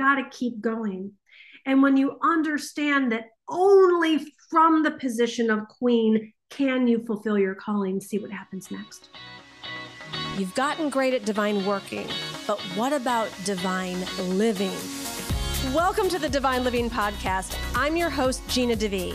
got to keep going. And when you understand that only from the position of queen can you fulfill your calling, see what happens next. You've gotten great at divine working, but what about divine living? Welcome to the Divine Living Podcast. I'm your host, Gina DeVee.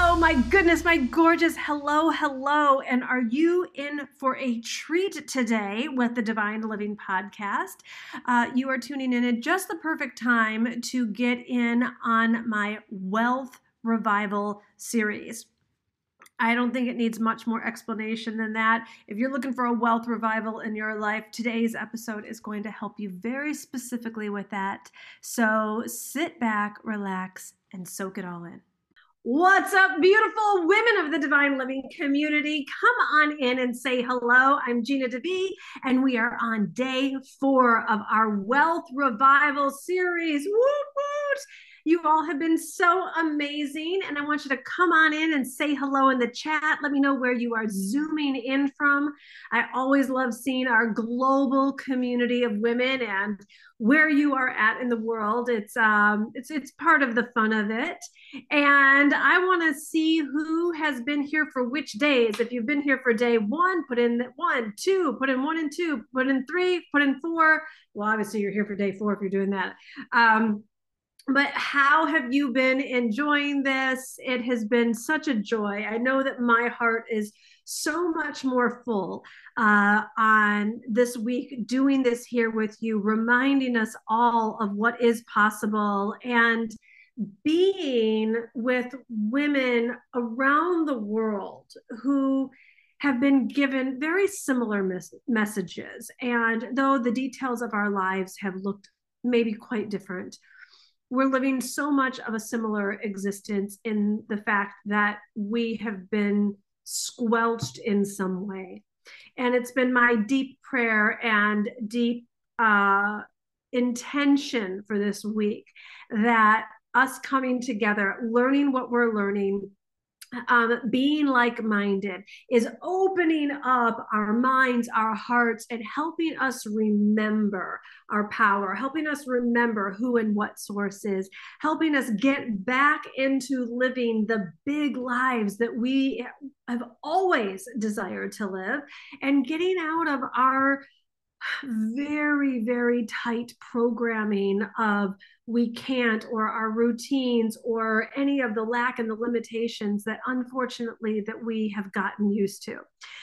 Oh my goodness, my gorgeous hello, hello. And are you in for a treat today with the Divine Living Podcast? Uh, you are tuning in at just the perfect time to get in on my wealth revival series. I don't think it needs much more explanation than that. If you're looking for a wealth revival in your life, today's episode is going to help you very specifically with that. So sit back, relax, and soak it all in. What's up, beautiful women of the Divine Living community? Come on in and say hello. I'm Gina DeVee, and we are on day four of our Wealth Revival series. Woot, woot. You all have been so amazing. And I want you to come on in and say hello in the chat. Let me know where you are zooming in from. I always love seeing our global community of women and where you are at in the world. It's um it's it's part of the fun of it. And I want to see who has been here for which days. If you've been here for day one, put in one, two, put in one and two, put in three, put in four. Well, obviously you're here for day four if you're doing that. Um, but how have you been enjoying this? It has been such a joy. I know that my heart is so much more full uh, on this week doing this here with you, reminding us all of what is possible and being with women around the world who have been given very similar mes- messages. And though the details of our lives have looked maybe quite different, we're living so much of a similar existence in the fact that we have been squelched in some way. And it's been my deep prayer and deep uh, intention for this week that us coming together, learning what we're learning, um, being like minded is opening up our minds, our hearts, and helping us remember our power, helping us remember who and what source is, helping us get back into living the big lives that we have always desired to live and getting out of our very, very tight programming of we can't or our routines or any of the lack and the limitations that unfortunately that we have gotten used to.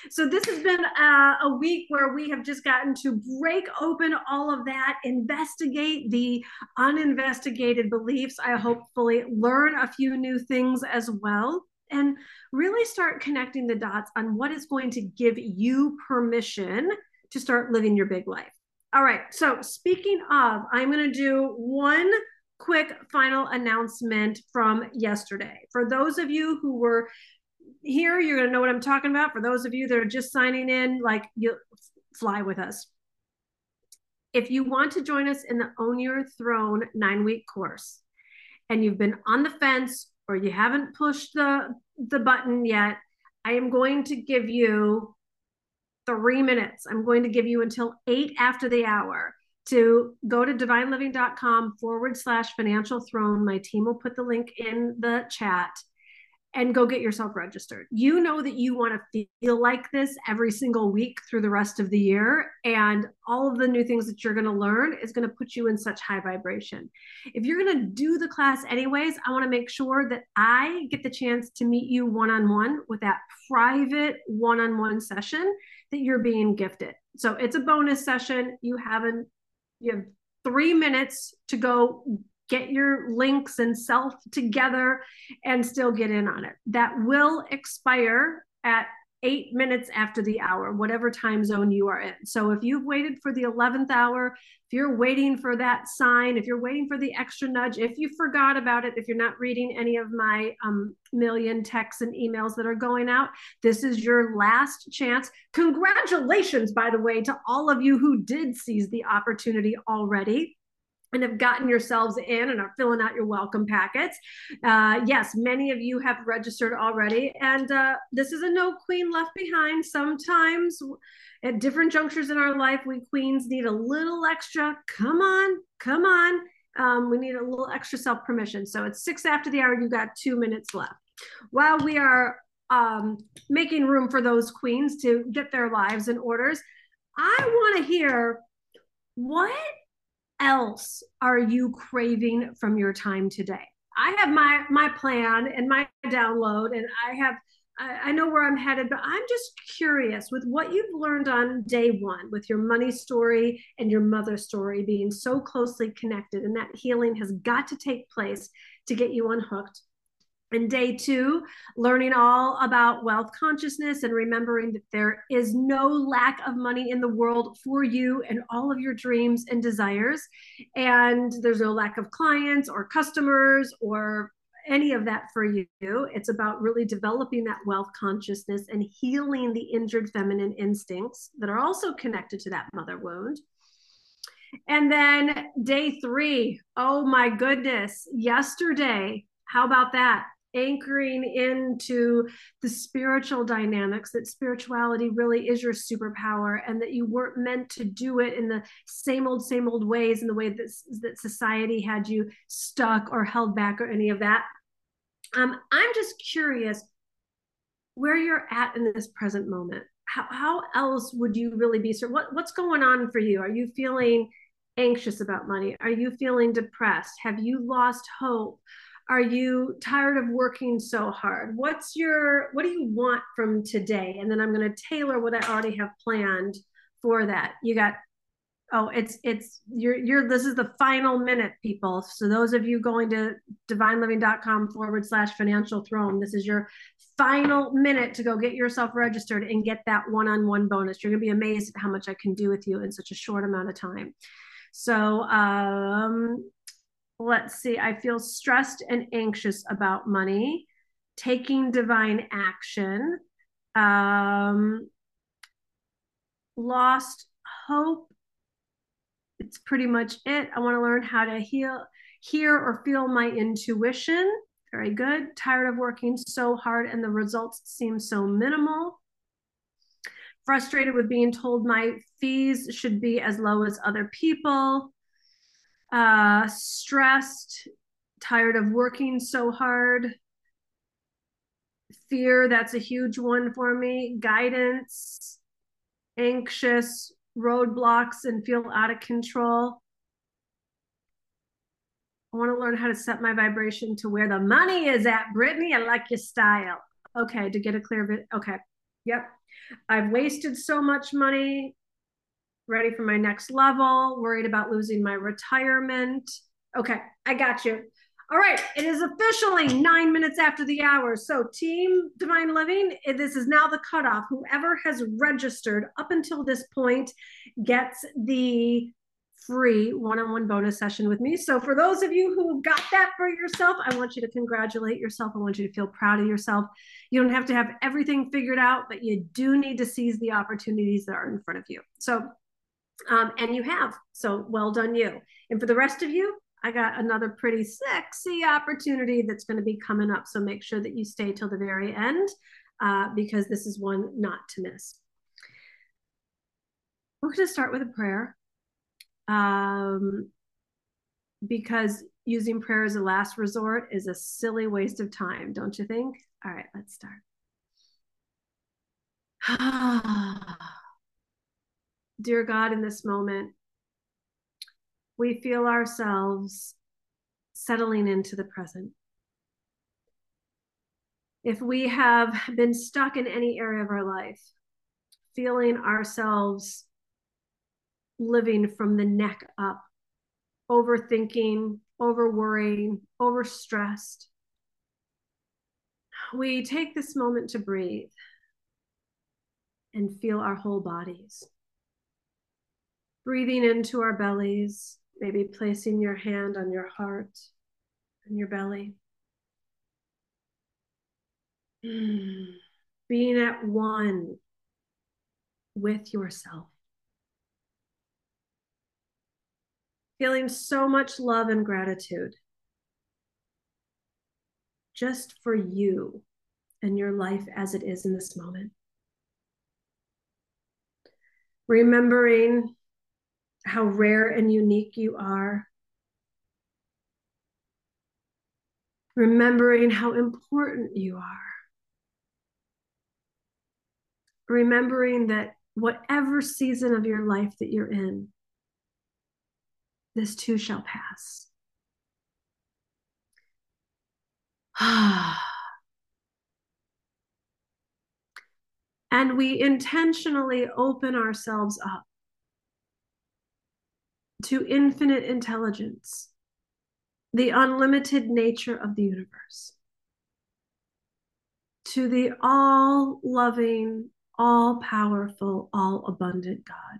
So this has been a, a, week where we have just gotten to break open all of that investigate the uninvestigated beliefs. I hopefully learn a few new things as well and really start connecting the dots on what is going to give you permission to start living your big life all right. So, speaking of, I'm going to do one quick final announcement from yesterday. For those of you who were here, you're going to know what I'm talking about. For those of you that are just signing in, like you fly with us. If you want to join us in the Own Your Throne nine week course and you've been on the fence or you haven't pushed the, the button yet, I am going to give you three minutes. I'm going to give you until eight after the hour to go to divineliving.com forward slash financial throne. My team will put the link in the chat and go get yourself registered. You know that you want to feel like this every single week through the rest of the year. And all of the new things that you're going to learn is going to put you in such high vibration. If you're going to do the class anyways, I want to make sure that I get the chance to meet you one on one with that private one on one session that you're being gifted. So it's a bonus session. You haven't, you have three minutes to go get your links and self together and still get in on it. That will expire at eight minutes after the hour, whatever time zone you are in. So if you've waited for the 11th hour, if you're waiting for that sign, if you're waiting for the extra nudge, if you forgot about it, if you're not reading any of my um, million texts and emails that are going out, this is your last chance. Congratulations, by the way, to all of you who did seize the opportunity already and have gotten yourselves in and are filling out your welcome packets. Uh, yes, many of you have registered already. And uh, this is a no queen left behind. Sometimes at different junctures in our life, we queens need a little extra. Come on, come on. Um, we need a little extra self permission. So it's six after the hour. You got two minutes left. While we are um, making room for those queens to get their lives in orders, I want to hear what else are you craving from your time today? I have my my plan and my download, and I have I, I know where I'm headed, but I'm just curious with what you've learned on day one with your money story and your mother story being so closely connected, and that healing has got to take place to get you unhooked and day two, learning all about wealth consciousness and remembering that there is no lack of money in the world for you and all of your dreams and desires. And there's no lack of clients or customers or any of that for you. It's about really developing that wealth consciousness and healing the injured feminine instincts that are also connected to that mother wound. And then day three, oh my goodness, yesterday, how about that? Anchoring into the spiritual dynamics that spirituality really is your superpower and that you weren't meant to do it in the same old same old ways in the way that, that society had you stuck or held back or any of that. Um, i'm just curious where you're at in this present moment. How, how else would you really be so what, what's going on for you? Are you feeling anxious about money? Are you feeling depressed? Have you lost hope are you tired of working so hard? What's your what do you want from today? And then i'm going to tailor what i already have planned for that. You got oh it's it's you're you're this is the final minute people. So those of you going to divineliving.com forward slash financial throne this is your final minute to go get yourself registered and get that one-on-one bonus. You're going to be amazed at how much i can do with you in such a short amount of time. So um let's see, I feel stressed and anxious about money, taking divine action, um, lost hope. It's pretty much it. I want to learn how to heal, hear or feel my intuition. Very good. Tired of working so hard and the results seem so minimal. Frustrated with being told my fees should be as low as other people uh, stressed, tired of working so hard. Fear, that's a huge one for me. Guidance, anxious, roadblocks, and feel out of control. I want to learn how to set my vibration to where the money is at. Brittany, I like your style. Okay, to get a clear bit. Okay. Yep. I've wasted so much money ready for my next level, worried about losing my retirement. Okay, I got you. All right, it is officially nine minutes after the hour. So, Team Divine Living, this is now the cutoff. Whoever has registered up until this point gets the free one on one bonus session with me. So, for those of you who got that for yourself, I want you to congratulate yourself. I want you to feel proud of yourself. You don't have to have everything figured out, but you do need to seize the opportunities that are in front of you. So, um, and you have. So well done, you. And for the rest of you, I got another pretty sexy opportunity that's going to be coming up. So make sure that you stay till the very end uh, because this is one not to miss. We're going to start with a prayer um, because using prayer as a last resort is a silly waste of time, don't you think? All right, let's start. Dear God, in this moment, we feel ourselves settling into the present. If we have been stuck in any area of our life, feeling ourselves living from the neck up, overthinking, over worrying, overstressed, we take this moment to breathe and feel our whole bodies. Breathing into our bellies, maybe placing your hand on your heart and your belly. Being at one with yourself. Feeling so much love and gratitude just for you and your life as it is in this moment. Remembering how rare and unique you are. Remembering how important you are. Remembering that whatever season of your life that you're in, this too shall pass. and we intentionally open ourselves up to infinite intelligence, the unlimited nature of the universe, to the all loving, all powerful, all abundant God.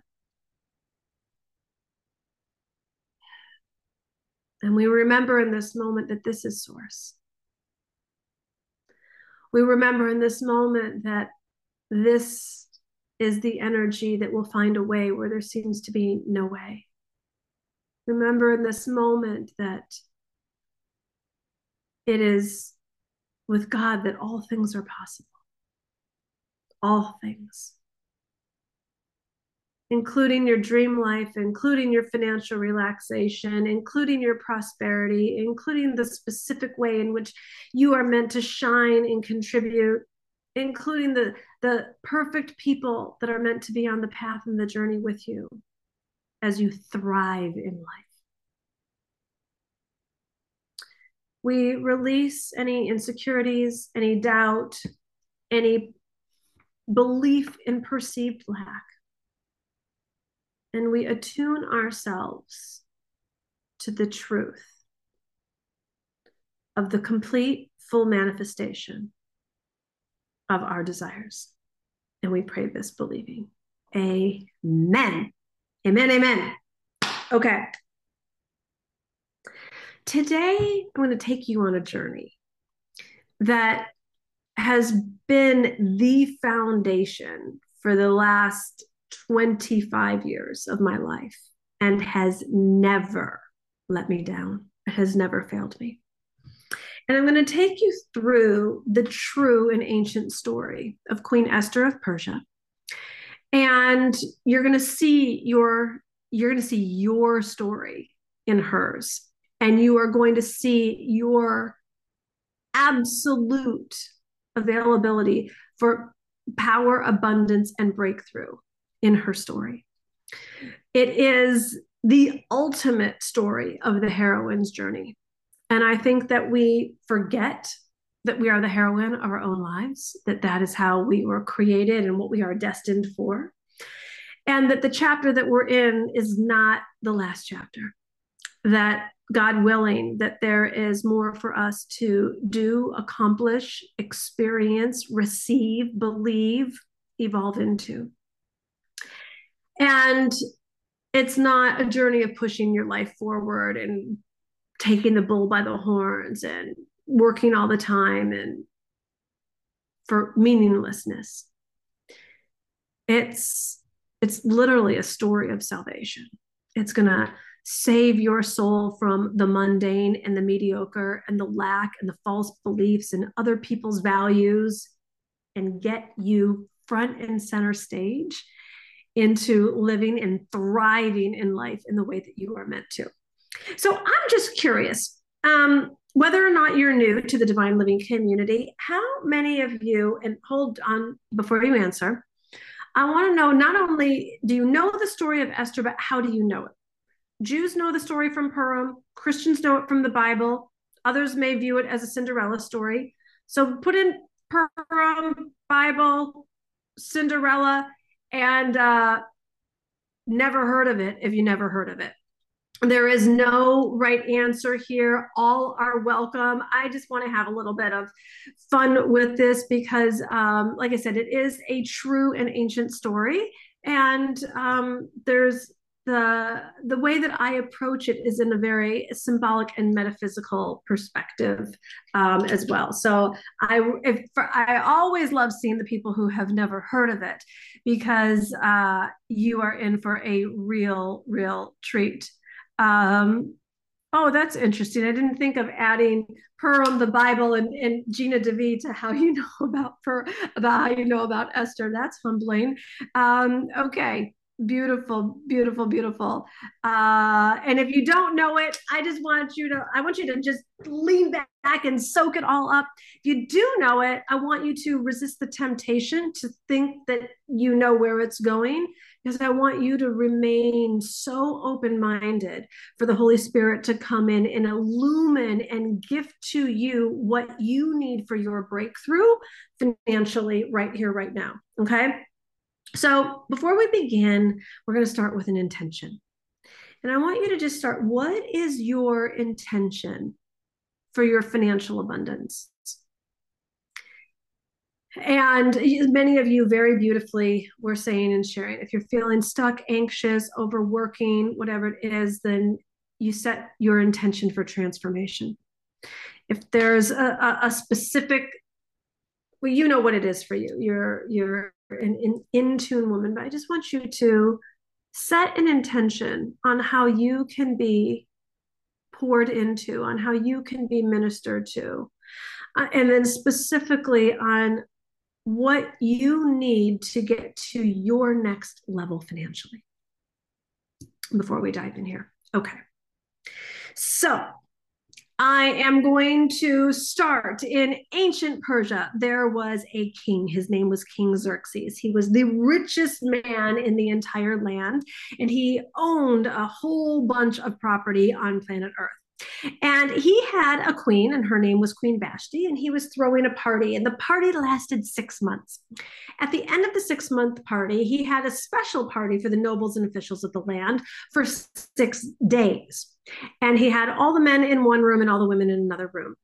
And we remember in this moment that this is source. We remember in this moment that this is the energy that will find a way where there seems to be no way. Remember in this moment that it is with God that all things are possible. All things including your dream life, including your financial relaxation, including your prosperity, including the specific way in which you are meant to shine and contribute, including the, the perfect people that are meant to be on the path and the journey with you as you thrive in life. We release any insecurities, any doubt, any belief in perceived lack and we attune ourselves to the truth of the complete, full manifestation of our desires. And we pray this believing. Amen. Amen. Amen. Okay. Today, I'm going to take you on a journey that has been the foundation for the last 25 years of my life and has never let me down. It has never failed me. And I'm going to take you through the true and ancient story of Queen Esther of Persia. And you're going to see your you're going to see your story in hers and you are going to see your absolute availability for power, abundance and breakthrough in her story. It is the ultimate story of the heroine's journey. And I think that we forget that we are the heroine of our own lives, that that is how we were created and what we are destined for. And that the chapter that we're in is not the last chapter. That God willing, that there is more for us to do, accomplish, experience, receive, believe, evolve into. And it's not a journey of pushing your life forward and taking the bull by the horns and working all the time and for meaninglessness. It's it's literally a story of salvation. It's going to save your soul from the mundane and the mediocre and the lack and the false beliefs and other people's values and get you front and center stage into living and thriving in life in the way that you are meant to. So I'm just curious um, whether or not you're new to the Divine Living community, how many of you, and hold on before you answer, I want to know not only do you know the story of Esther, but how do you know it? Jews know the story from Purim, Christians know it from the Bible, others may view it as a Cinderella story. So put in Purim, Bible, Cinderella, and uh, never heard of it if you never heard of it. There is no right answer here. All are welcome. I just want to have a little bit of fun with this because, um, like I said, it is a true and ancient story. And um, there's the the way that I approach it is in a very symbolic and metaphysical perspective um, as well. So I if I always love seeing the people who have never heard of it because uh, you are in for a real real treat. Um, oh, that's interesting. I didn't think of adding Purim, the Bible, and, and Gina DeVee to how you know about per, about how you know about Esther. That's humbling. Um, okay, beautiful, beautiful, beautiful. Uh, and if you don't know it, I just want you to I want you to just lean back and soak it all up. If you do know it, I want you to resist the temptation to think that you know where it's going because I want you to remain so open minded for the Holy Spirit to come in and illumine and gift to you what you need for your breakthrough financially right here, right now. Okay. So before we begin, we're going to start with an intention. And I want you to just start what is your intention for your financial abundance? And many of you very beautifully were saying and sharing if you're feeling stuck, anxious, overworking, whatever it is, then you set your intention for transformation. If there's a, a specific, well, you know what it is for you. You're you're an, an in tune woman, but I just want you to set an intention on how you can be poured into, on how you can be ministered to, uh, and then specifically on what you need to get to your next level financially before we dive in here. Okay. So I am going to start in ancient Persia. There was a king. His name was King Xerxes. He was the richest man in the entire land, and he owned a whole bunch of property on planet Earth. And he had a queen, and her name was Queen Vashti, and he was throwing a party, and the party lasted six months. At the end of the six month party, he had a special party for the nobles and officials of the land for six days. And he had all the men in one room and all the women in another room.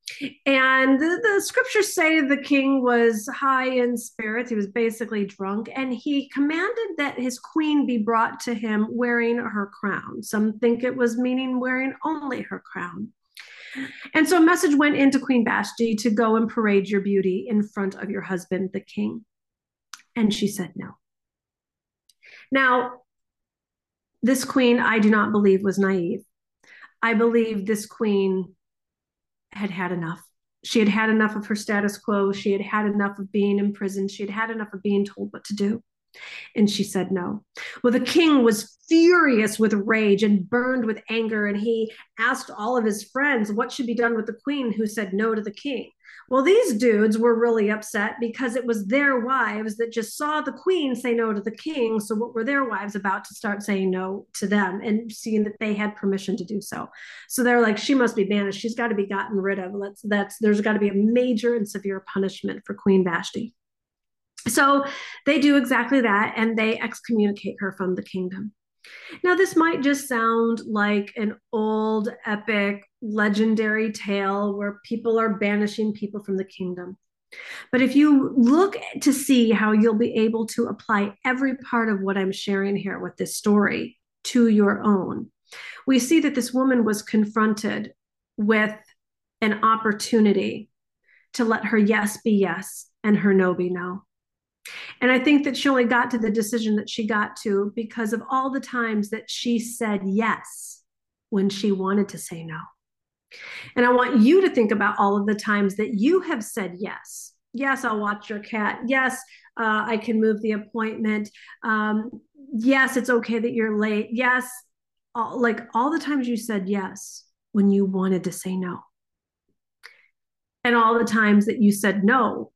And the, the, scriptures say the king was high in spirits. He was basically drunk. And he commanded that his queen be brought to him wearing her crown. Some think it was meaning wearing only her crown. And so a message went into Queen Vashti to go and parade your beauty in front of your husband, the king. And she said no. Now, this queen, I do not believe, was naive. I believe this queen had had enough. She had had enough of her status quo. She had had enough of being imprisoned. She had had enough of being told what to do. And she said no. Well, the king was furious with rage and burned with anger. And he asked all of his friends what should be done with the queen, who said no to the king. Well, these dudes were really upset because it was their wives that just saw the queen say no to the king. So, what were their wives about to start saying no to them and seeing that they had permission to do so? So they're like, she must be banished. She's got to be gotten rid of. Let's that's there's got to be a major and severe punishment for Queen Vashti. So they do exactly that and they excommunicate her from the kingdom. Now, this might just sound like an old, epic, legendary tale where people are banishing people from the kingdom. But if you look to see how you'll be able to apply every part of what I'm sharing here with this story to your own, we see that this woman was confronted with an opportunity to let her yes be yes and her no be no. And I think that she only got to the decision that she got to because of all the times that she said yes when she wanted to say no. And I want you to think about all of the times that you have said yes. Yes, I'll watch your cat. Yes, uh, I can move the appointment. Um, yes, it's okay that you're late. Yes, all, like all the times you said yes when you wanted to say no. And all the times that you said no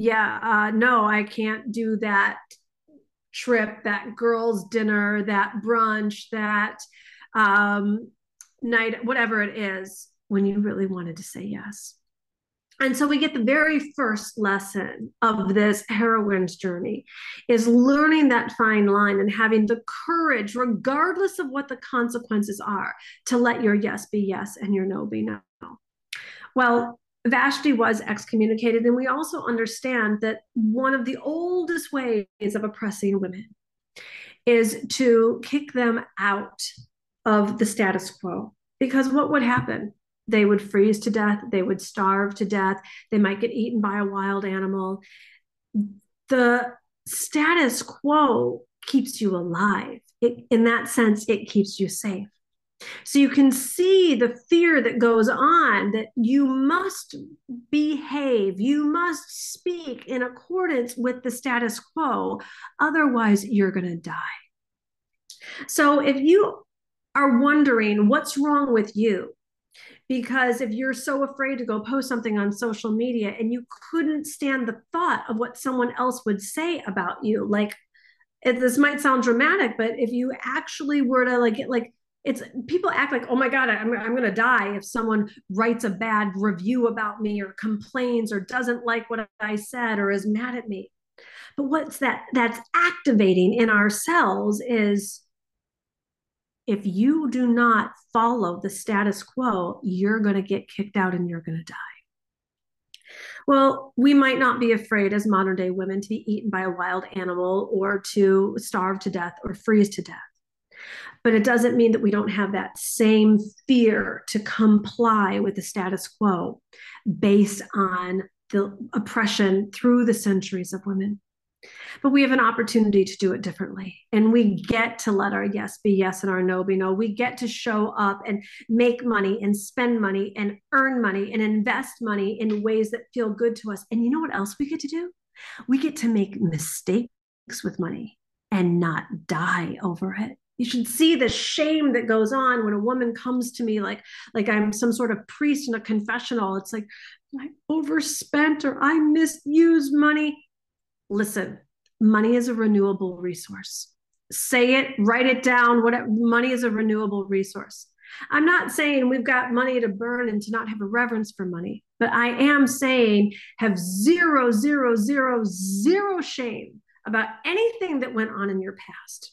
yeah, uh, no, I can't do that trip, that girls' dinner, that brunch, that um, night, whatever it is, when you really wanted to say yes. and so we get the very first lesson of this heroine's journey is learning that fine line and having the courage regardless of what the consequences are to let your yes be yes and your no be no well Vashti was excommunicated, and we also understand that one of the oldest ways of oppressing women is to kick them out of the status quo. Because what would happen? They would freeze to death, they would starve to death, they might get eaten by a wild animal. The status quo keeps you alive. It, in that sense, it keeps you safe. So you can see the fear that goes on that you must behave, you must speak in accordance with the status quo, otherwise, you're going to die. So if you are wondering what's wrong with you, because if you're so afraid to go post something on social media and you couldn't stand the thought of what someone else would say about you like it, this might sound dramatic but if you actually were to like get like it's people act like oh my god I'm, I'm gonna die if someone writes a bad review about me or complains or doesn't like what i said or is mad at me. But what's that that's activating in ourselves is if you do not follow the status quo, you're going to get kicked out and you're going to die. Well, we might not be afraid as modern day women to be eaten by a wild animal or to starve to death or freeze to death. But it doesn't mean that we don't have that same fear to comply with the status quo based on the oppression through the centuries of women. But we have an opportunity to do it differently. And we get to let our yes be yes and our no be no. We get to show up and make money and spend money and earn money and invest money in ways that feel good to us. And you know what else we get to do? We get to make mistakes with money and not die over it you should see the shame that goes on when a woman comes to me like like i'm some sort of priest in a confessional it's like i overspent or i misused money listen, money is a renewable resource. Say it, write it down. What money is a renewable resource. I'm not saying we've got money to burn and to not have a reverence for money, but I am saying have zero, zero, zero, zero shame about anything that went on in your past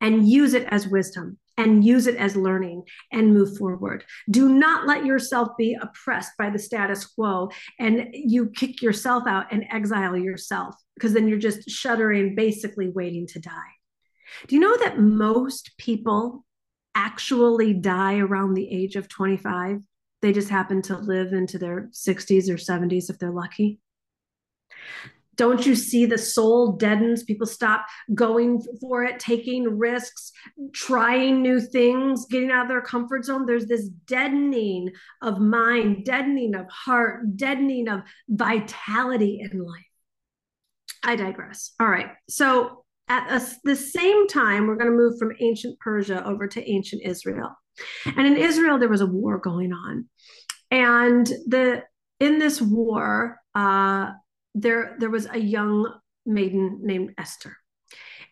and use it as wisdom and use it as learning and move forward. Do not let yourself be oppressed by the status quo and you kick yourself out and exile yourself because then you're just shuddering, basically waiting to die. Do you know that most people actually die around the age of 25? They just happen to live into their 60s or 70s if they're lucky. Don't you see the soul deadens? People stop going for it, taking risks, trying new things, getting out of their comfort zone. There's this deadening of mind, deadening of heart, deadening of vitality in life. I digress. All right. So, at a, the same time, we're going to move from ancient Persia over to ancient Israel. And in Israel, there was a war going on. And the in this war, uh, there there was a young maiden named Esther.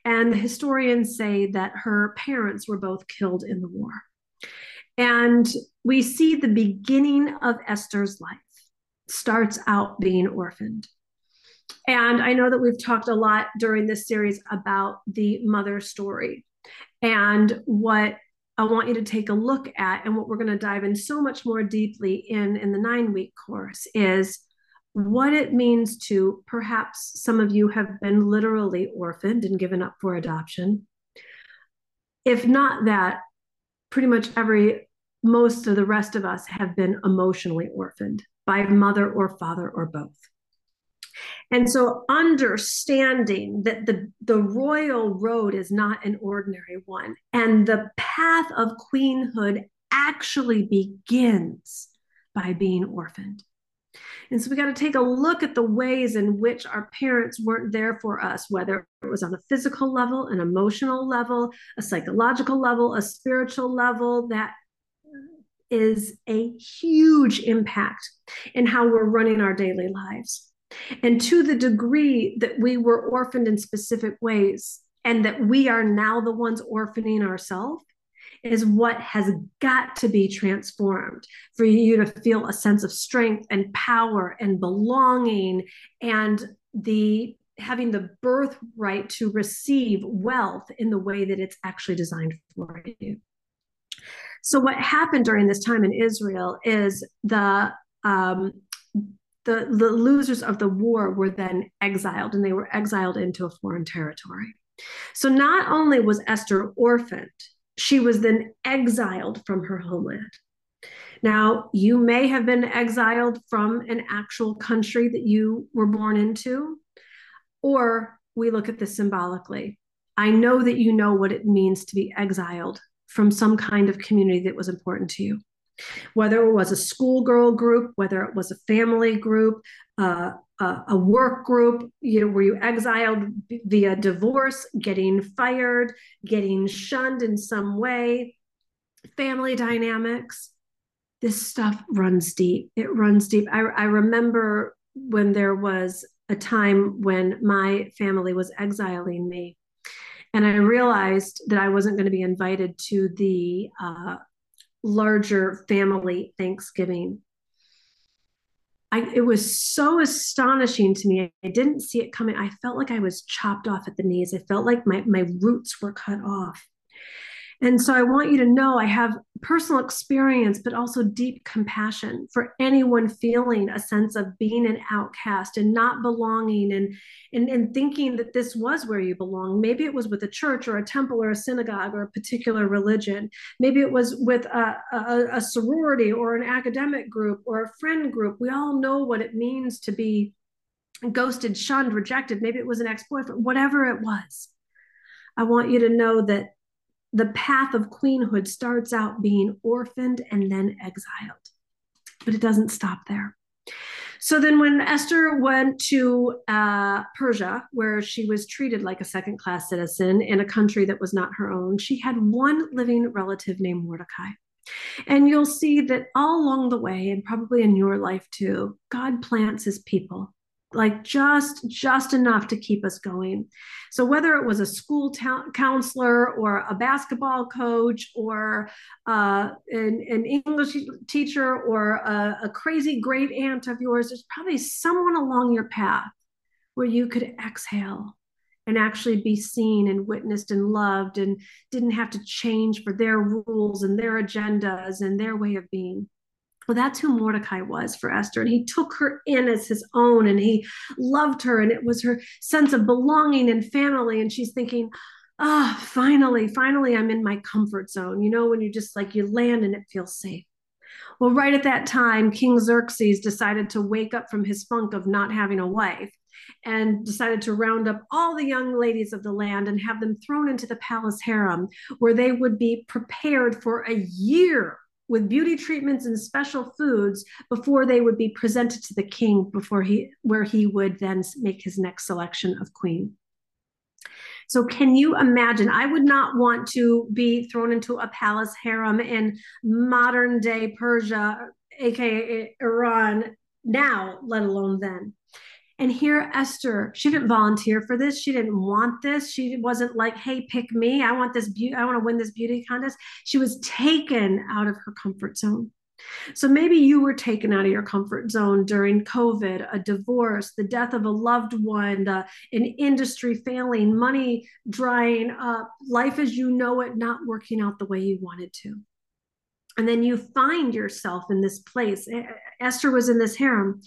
And the historians say that her parents were both killed in the war. And we see the beginning of Esther's life starts out being orphaned. And I know that we've talked a lot during this series about the mother story. And what I want you to take a look at, and what we're going to dive in so much more deeply in in the nine week course, is what it means to perhaps some of you have been literally orphaned and given up for adoption. If not that, pretty much every, most of the rest of us have been emotionally orphaned by mother or father or both. And so understanding that the, the royal road is not an ordinary one, and the path of queenhood actually begins by being orphaned. And so we got to take a look at the ways in which our parents weren't there for us, whether it was on a physical level, an emotional level, a psychological level, a spiritual level, that is a huge impact in how we're running our daily lives. And to the degree that we were orphaned in specific ways and that we are now the ones orphaning ourselves, is what has got to be transformed for you to feel a sense of strength and power and belonging and the having the birthright to receive wealth in the way that it's actually designed for you. So, what happened during this time in Israel is the um, the, the losers of the war were then exiled, and they were exiled into a foreign territory. So, not only was Esther orphaned, she was then exiled from her homeland. Now, you may have been exiled from an actual country that you were born into, or we look at this symbolically. I know that you know what it means to be exiled from some kind of community that was important to you. Whether it was a schoolgirl group, whether it was a family group, uh, a, a work group, you know, were you exiled via divorce, getting fired, getting shunned in some way, family dynamics. This stuff runs deep. It runs deep. I, I remember when there was a time when my family was exiling me. And I realized that I wasn't going to be invited to the uh, larger family Thanksgiving. I, it was so astonishing to me. I didn't see it coming. I felt like I was chopped off at the knees. I felt like my, my roots were cut off. And so I want you to know I have personal experience, but also deep compassion for anyone feeling a sense of being an outcast and not belonging and, and, and thinking that this was where you belong. Maybe it was with a church or a temple or a synagogue or a particular religion. Maybe it was with a, a, a sorority or an academic group or a friend group. We all know what it means to be ghosted, shunned, rejected. Maybe it was an ex boyfriend, whatever it was. I want you to know that the path of queenhood starts out being orphaned and then exiled. But it doesn't stop there. So then, when Esther went to uh, Persia, where she was treated like a second class citizen in a country that was not her own, she had one living relative named Mordecai. And you'll see that all along the way, and probably in your life too, God plants his people like just just enough to keep us going. So whether it was a school ta- counselor or a basketball coach or uh, an, an, english teacher or a, a crazy great aunt of yours there's probably someone along your path where you could exhale and actually be seen and witnessed and loved and didn't have to change for their rules and their agendas and their way of being well, that's who Mordecai was for Esther. And he took her in as his own and he loved her. And it was her sense of belonging and family. And she's thinking, ah, oh, finally, finally, I'm in my comfort zone. You know, when you just like you land and it feels safe. Well, right at that time, King Xerxes decided to wake up from his funk of not having a wife and decided to round up all the young ladies of the land and have them thrown into the palace harem, where they would be prepared for a year with beauty treatments and special foods before they would be presented to the king before he where he would then make his next selection of queen. So can you imagine? I would not want to be thrown into a palace harem in modern day persia aka iran now let alone then and here, Esther, she didn't volunteer for this. She didn't want this. She wasn't like, hey, pick me. I want this beauty. I want to win this beauty contest. She was taken out of her comfort zone. So maybe you were taken out of your comfort zone during COVID, a divorce, the death of a loved one, uh, an industry failing, money drying up, life as you know it not working out the way you wanted to. And then you find yourself in this place. Esther was in this harem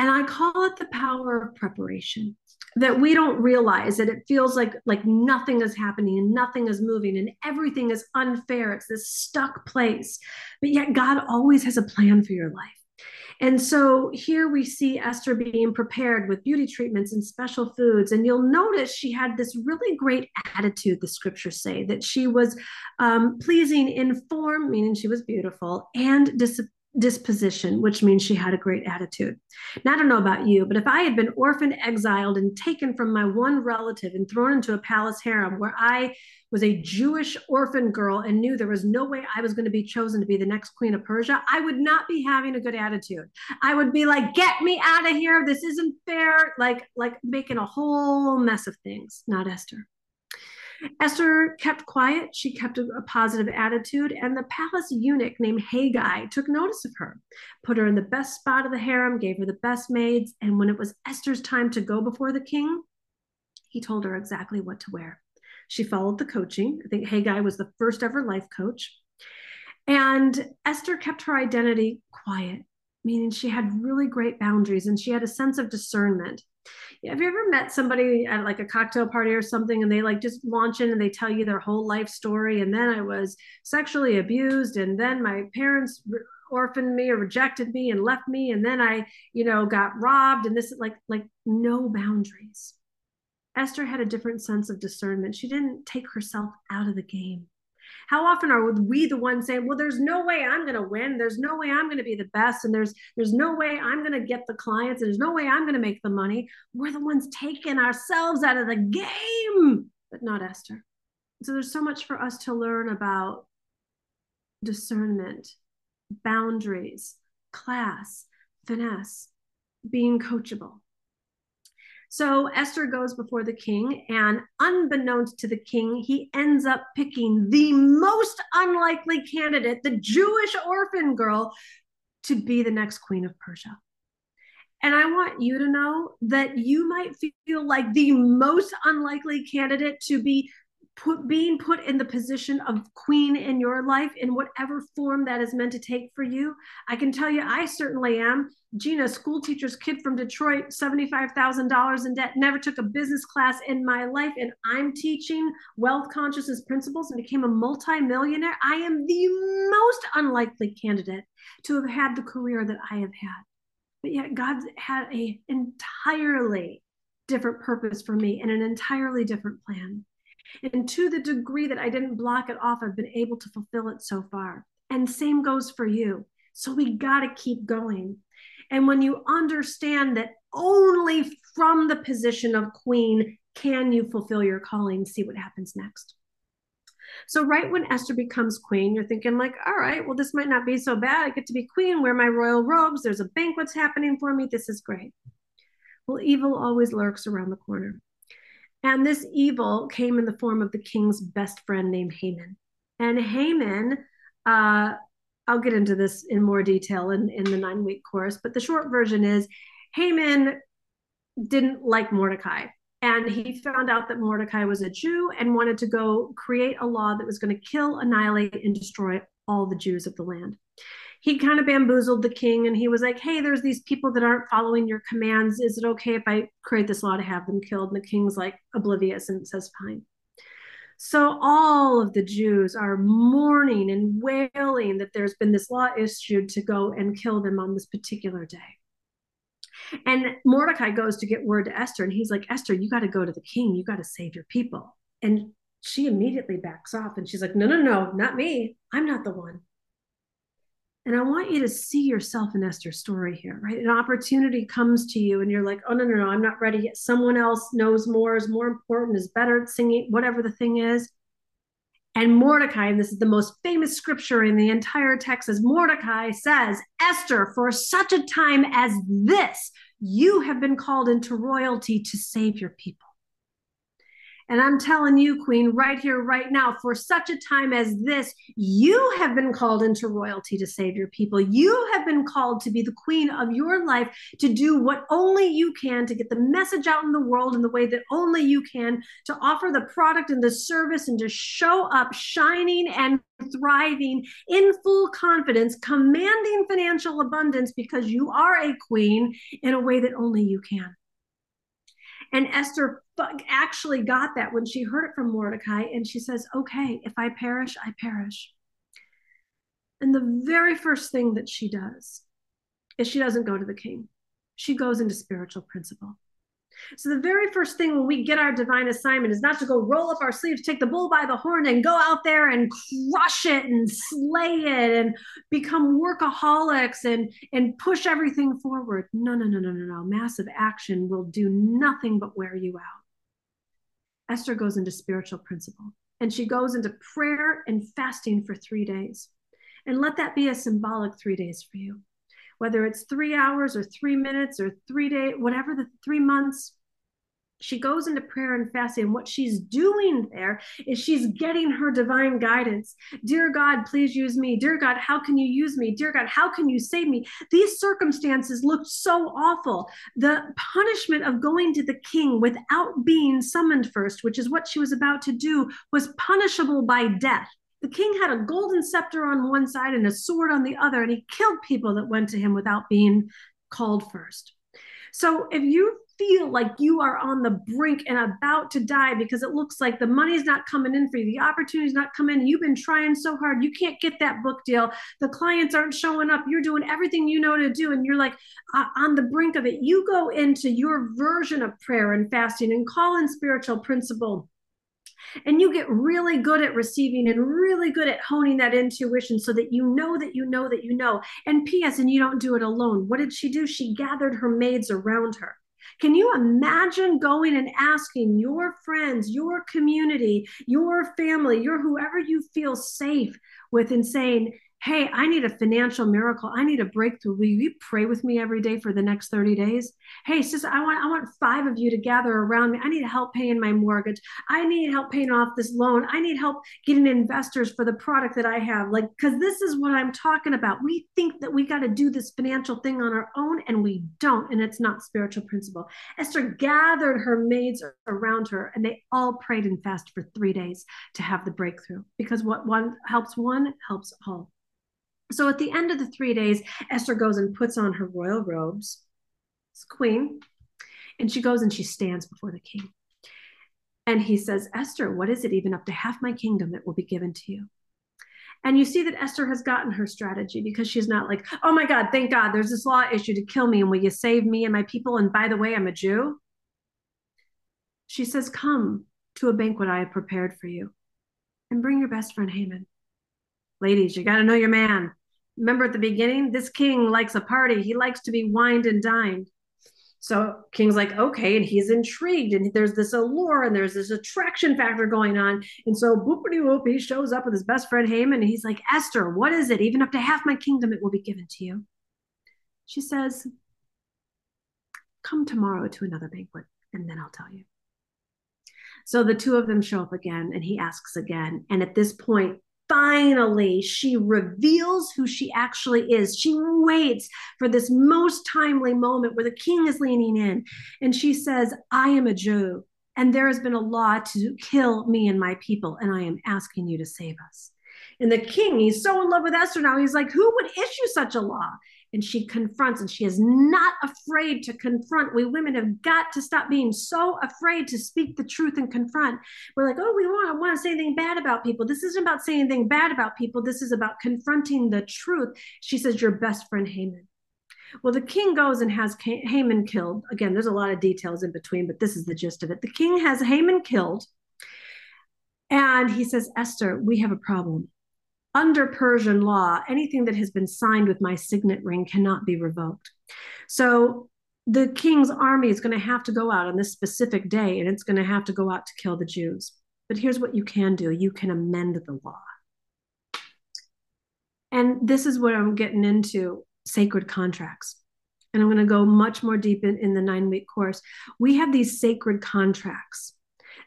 and i call it the power of preparation that we don't realize that it feels like like nothing is happening and nothing is moving and everything is unfair. It's this stuck place. But yet god always has a plan for your life. And so here we see Esther being prepared with beauty treatments and special foods. And you'll notice she had this really great attitude, the scriptures say, that she was um, pleasing in form, meaning she was beautiful, and dis- disposition, which means she had a great attitude. Now, I don't know about you, but if I had been orphaned, exiled, and taken from my one relative and thrown into a palace harem where I was a Jewish orphan girl and knew there was no way I was going to be chosen to be the next queen of Persia, I would not be having a good attitude. I would be like, "Get me out of here! This isn't fair!" Like, like making a whole mess of things. Not Esther. Esther kept quiet. She kept a, a, positive attitude, and the palace eunuch named Hegai took notice of her, put her in the best spot of the harem, gave her the best maids, and when it was Esther's time to go before the king, he told her exactly what to wear. She followed the coaching. I think Hegai was the first ever life coach. And Esther kept her identity quiet, meaning she had really great boundaries and she had a sense of discernment. Have you ever met somebody at like a cocktail party or something and they like just launch in and they tell you their whole life story? And then I was sexually abused, and then my parents orphaned me or rejected me and left me, and then I, you know, got robbed, and this like like no boundaries. Esther had a different sense of discernment. She didn't take herself out of the game. How often are we the ones saying, "Well, there's no way I'm going to win. There's no way I'm going to be the best, and there's there's no way I'm going to get the clients, and there's no way I'm going to make the money." We're the ones taking ourselves out of the game, but not Esther. So there's so much for us to learn about discernment, boundaries, class, finesse, being coachable. So Esther goes before the king, and unbeknownst to the king, he ends up picking the most unlikely candidate, the Jewish orphan girl, to be the next queen of Persia. And I want you to know that you might feel like the most unlikely candidate to be put being put in the position of queen in your life in whatever form that is meant to take for you. I can tell you, I certainly am. Gina, school teacher's kid from Detroit, $75,000 in debt, never took a business class in my life, and I'm teaching wealth consciousness principles and became a multimillionaire. I am the most unlikely candidate to have had the career that I have had. But yet, God had a entirely different purpose for me and an entirely different plan. And to the degree that I didn't block it off, I've been able to fulfill it so far. And same goes for you. So we got to keep going. And when you understand that only from the position of queen can you fulfill your calling, see what happens next. So, right when Esther becomes queen, you're thinking, like, all right, well, this might not be so bad. I get to be queen, wear my royal robes. There's a banquet's happening for me. This is great. Well, evil always lurks around the corner. And this evil came in the form of the king's best friend named Haman. And Haman, uh, I'll get into this in more detail in, in the nine week course, but the short version is Haman didn't like Mordecai. And he found out that Mordecai was a Jew and wanted to go create a law that was going to kill, annihilate, and destroy all the Jews of the land he kind of bamboozled the king and he was like, Hey, there's these people that aren't following your commands. Is it okay if I create this law to have them killed? And the king's like oblivious and says, Fine. So all of the Jews are mourning and wailing that there's been this law issued to go and kill them on this particular day. And Mordecai goes to get word to Esther, and he's like, Esther, you got to go to the king. You got to save your people. And she immediately backs off and she's like, No, no, no, not me. I'm not the one. And I want you to see yourself in Esther's story here, right? An opportunity comes to you and you're like, oh, no, no, no, I'm not ready yet. Someone else knows more, is more important, is better at singing, whatever the thing is. And Mordecai, and this is the most famous scripture in the entire text, is Mordecai says, Esther, for such a time as this, you have been called into royalty to save your people. And I'm telling you, Queen, right here, right now, for such a time as this, you have been called into royalty to save your people. You have been called to be the queen of your life, to do what only you can to get the message out in the world in the way that only you can, to offer the product and the service, and to show up shining and thriving in full confidence, commanding financial abundance because you are a queen in a way that only you can. And Esther actually got that when she heard it from Mordecai. And she says, Okay, if I perish, I perish. And the very first thing that she does is she doesn't go to the king, she goes into spiritual principle. So, the very first thing when we get our divine assignment is not to go roll up our sleeves, take the bull by the horn, and go out there and crush it and slay it and become workaholics and, and push everything forward. No, no, no, no, no, no. Massive action will do nothing but wear you out. Esther goes into spiritual principle and she goes into prayer and fasting for three days. And let that be a symbolic three days for you whether it's three hours or three minutes or three days, whatever the three months, she goes into prayer and fasting. And what she's doing there is she's getting her divine guidance. Dear God, please use me. Dear God, how can you use me? Dear God, how can you save me? These circumstances looked so awful. The punishment of going to the king without being summoned first, which is what she was about to do, was punishable by death. The king had a golden scepter on one side and a sword on the other, and he killed people that went to him without being called first. So if you feel like you are on the brink and about to die because it looks like the money's not coming in for you, the opportunity's not coming, you've been trying so hard, you can't get that book deal, the clients aren't showing up, you're doing everything you know to do, and you're like uh, on the brink of it, you go into your version of prayer and fasting and call in spiritual principle and you get really good at receiving and really good at honing that intuition so that you know that you know that you know. And P.S., and you don't do it alone. What did she do? She gathered her maids around her. Can you imagine going and asking your friends, your community, your family, your whoever you feel safe with and saying, hey, I need a financial miracle. I need a breakthrough. Will you pray with me every day for the next 30 days? Hey, sister, I want I want five of you to gather around me. I need help paying my mortgage. I need help paying off this loan. I need help getting investors for the product that I have. Like, because this is what I'm talking about. We think that we got to do this financial thing on our own, and we don't, and it's not spiritual principle. Esther gathered her maids around her, and they all prayed and fasted for three days to have the breakthrough. Because what one helps one helps all. So at the end of the three days, Esther goes and puts on her royal robes, it's queen, and she goes and she stands before the king. And he says, Esther, what is it? Even up to half my kingdom that will be given to you. And you see that Esther has gotten her strategy because she's not like, oh my God, thank God, there's this law issue to kill me. And will you save me and my people? And by the way, I'm a Jew. She says, come to a banquet I have prepared for you and bring your best friend Haman. Ladies, you got to know your man remember at the beginning, this king likes a party. He likes to be wined and dined. So King's like, okay, and he's intrigued, and there's this allure and there's this attraction factor going on. And so boopity whoop, he shows up with his best friend Haman, and he's like, Esther, what is it? Even up to half my kingdom, it will be given to you. She says, Come tomorrow to another banquet, and then I'll tell you. So the two of them show up again, and he asks again. And at this point, finally she reveals who she actually is. She waits for this most timely moment where the king is leaning in and she says, I am a Jew and there has been a law to kill me and my people, and I am asking you to save us. And the king, he's so in love with Esther now, he's like, Who would issue such a law? And she confronts and she is not afraid to confront we women have got to stop being so afraid to speak the truth and confront we're like oh we want want to say anything bad about people this isn't about saying anything bad about people this is about confronting the truth she says your best friend haman well, the king goes and has Haman killed. Again, there's a lot of details in between, but this is the gist of it. The king has Haman killed. And he says, Esther, we have a problem under Persian law, anything that has been signed with my signet ring cannot be revoked. So the king's army is going to have to go out on this specific day and it's going to have to go out to kill the Jews. But here's what you can do you can amend the law. And this is what I'm getting into sacred contracts. And I'm going to go much more deep in, in the nine week course. We have these sacred contracts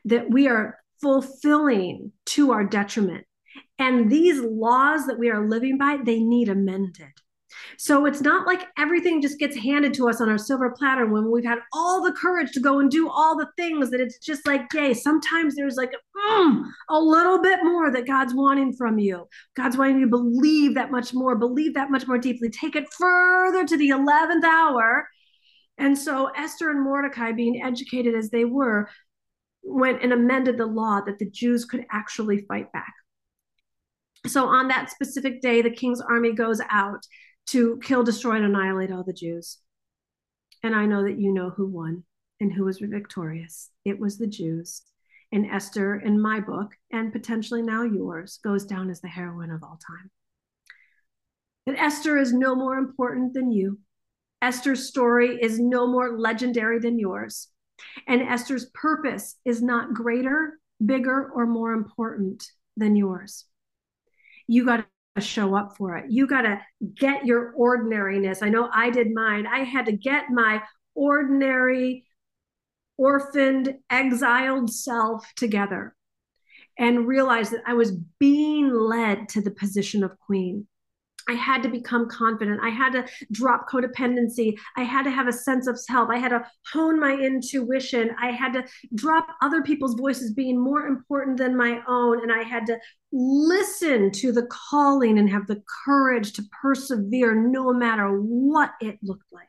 that we are fulfilling to our detriment and these laws that we are living by, they need amended. So it's not like everything just gets handed to us on our silver platter when we've had all the courage to go and do all the things that it's just like, yay. Sometimes there's like mm, a little bit more that God's wanting from you. God's wanting you to believe that much more, believe that much more deeply, take it further to the 11th hour. And so Esther and Mordecai, being educated as they were, went and amended the law that the Jews could actually fight back. So on that specific day, the king's army goes out to kill, destroy, and annihilate all the Jews. And I know that you know who won and who was victorious. It was the Jews. And Esther, in my book, and potentially now yours, goes down as the heroine of all time. That Esther is no more important than you. Esther's story is no more legendary than yours. And Esther's purpose is not greater, bigger, or more important than yours you got to show up for it. You got to get your ordinariness. I know I did mine. I had to get my ordinary orphaned, exiled self together and realize that I was being led to the position of queen. I had to become confident. I had to drop codependency. I had to have a sense of self. I had to hone my intuition. I had to drop other people's voices being more important than my own. And I had to listen to the calling and have the courage to persevere no matter what it looked like.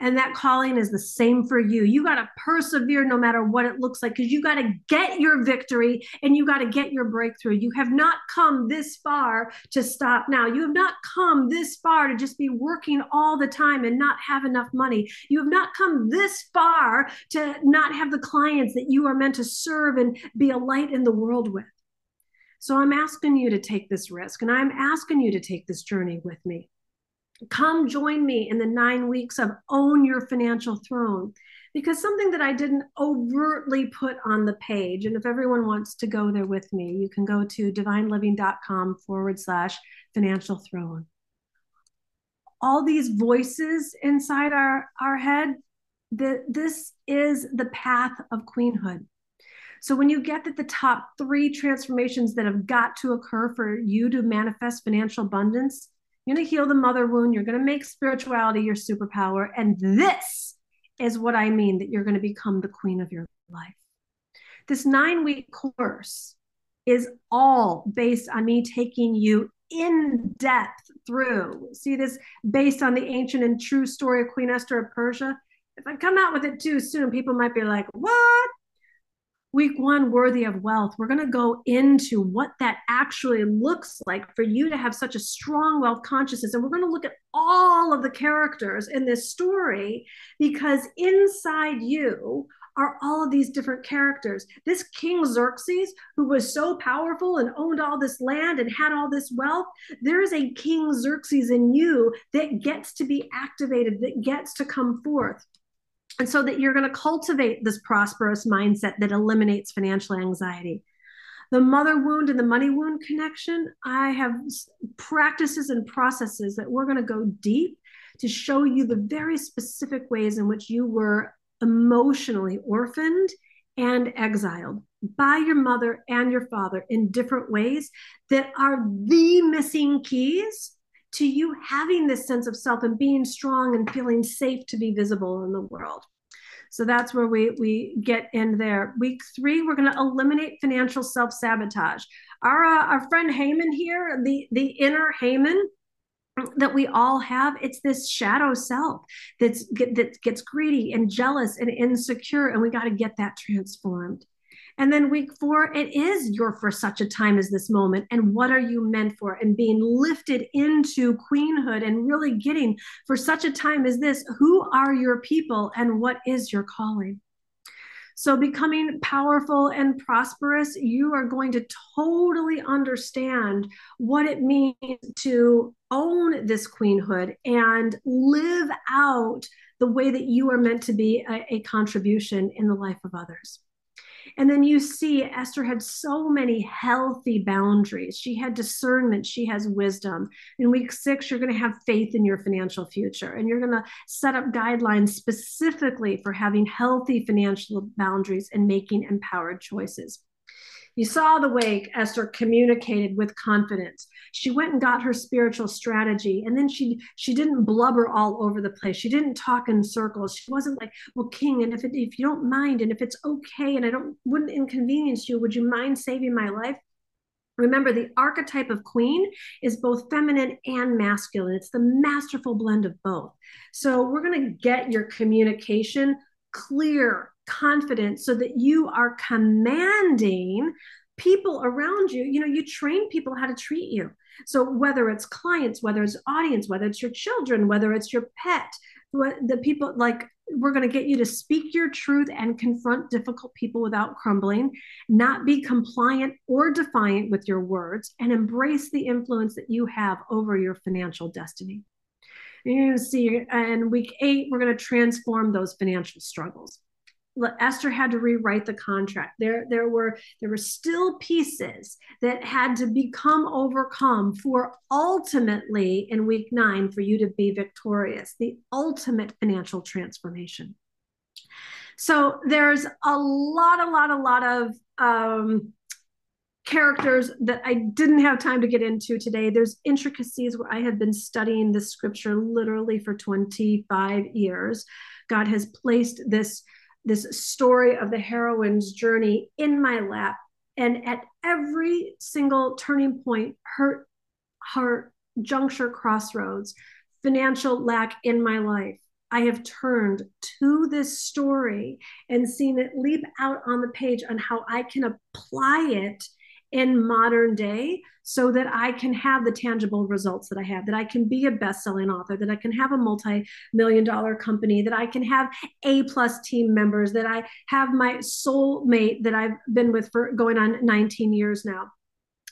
And that calling is the same for you. You got to persevere no matter what it looks like because you got to get your victory and you got to get your breakthrough. You have not come this far to stop now. You have not come this far to just be working all the time and not have enough money. You have not come this far to not have the clients that you are meant to serve and be a light in the world with. So I'm asking you to take this risk and I'm asking you to take this journey with me. Come join me in the nine weeks of Own Your Financial Throne. Because something that I didn't overtly put on the page, and if everyone wants to go there with me, you can go to divineliving.com forward slash financial throne. All these voices inside our, our head, the, this is the path of queenhood. So when you get that the top three transformations that have got to occur for you to manifest financial abundance, you're going to heal the mother wound. You're going to make spirituality your superpower. And this is what I mean that you're going to become the queen of your life. This nine week course is all based on me taking you in depth through. See this based on the ancient and true story of Queen Esther of Persia. If I come out with it too soon, people might be like, what? Week one worthy of wealth. We're going to go into what that actually looks like for you to have such a strong wealth consciousness. And we're going to look at all of the characters in this story because inside you are all of these different characters. This King Xerxes, who was so powerful and owned all this land and had all this wealth, there's a King Xerxes in you that gets to be activated, that gets to come forth and so that you're going to cultivate this prosperous mindset that eliminates financial anxiety the mother wound and the money wound connection i have practices and processes that we're going to go deep to show you the very specific ways in which you were emotionally orphaned and exiled by your mother and your father in different ways that are the missing keys to you having this sense of self and being strong and feeling safe to be visible in the world. So that's where we we get in there. Week three, we're going to eliminate financial self sabotage. Our uh, our friend Haman here, the the inner Haman, that we all have it's this shadow self that's that gets greedy and jealous and insecure and we got to get that transformed and then week four, it is your for such a time as this moment. And what are you meant for? And being lifted into queenhood and really getting for such a time as this, who are your people and what is your calling? So, becoming powerful and prosperous, you are going to totally understand what it means to own this queenhood and live out the way that you are meant to be a, a contribution in the life of others. And then you see Esther had so many healthy boundaries. She had discernment, she has wisdom. In week six, you're going to have faith in your financial future, and you're going to set up guidelines specifically for having healthy financial boundaries and making empowered choices. You saw the way Esther communicated with confidence. She went and got her spiritual strategy, and then she she didn't blubber all over the place. She didn't talk in circles. She wasn't like, "Well, King, and if it, if you don't mind, and if it's okay, and I don't wouldn't inconvenience you, would you mind saving my life?" Remember, the archetype of queen is both feminine and masculine. It's the masterful blend of both. So, we're going to get your communication clear, confident, so that you are commanding people around you. You know, you train people how to treat you. So whether it's clients, whether it's audience, whether it's your children, whether it's your pet, the people like we're going to get you to speak your truth and confront difficult people without crumbling, not be compliant or defiant with your words, and embrace the influence that you have over your financial destiny. You're going to see in week eight, we're going to transform those financial struggles. Esther had to rewrite the contract. There, there were there were still pieces that had to become overcome for ultimately in week nine for you to be victorious. The ultimate financial transformation. So there's a lot, a lot, a lot of um, characters that I didn't have time to get into today. There's intricacies where I have been studying this scripture literally for 25 years. God has placed this this story of the heroine's journey in my lap. And at every single turning point her her juncture crossroads financial lack in my life I have turned to this story and seen it leap out on the page on how I can apply it in modern day so that I can have the tangible results that I have, that I can be a best-selling author, that I can have a multi-million dollar company, that I can have A plus team members, that I have my soulmate that I've been with for going on 19 years now.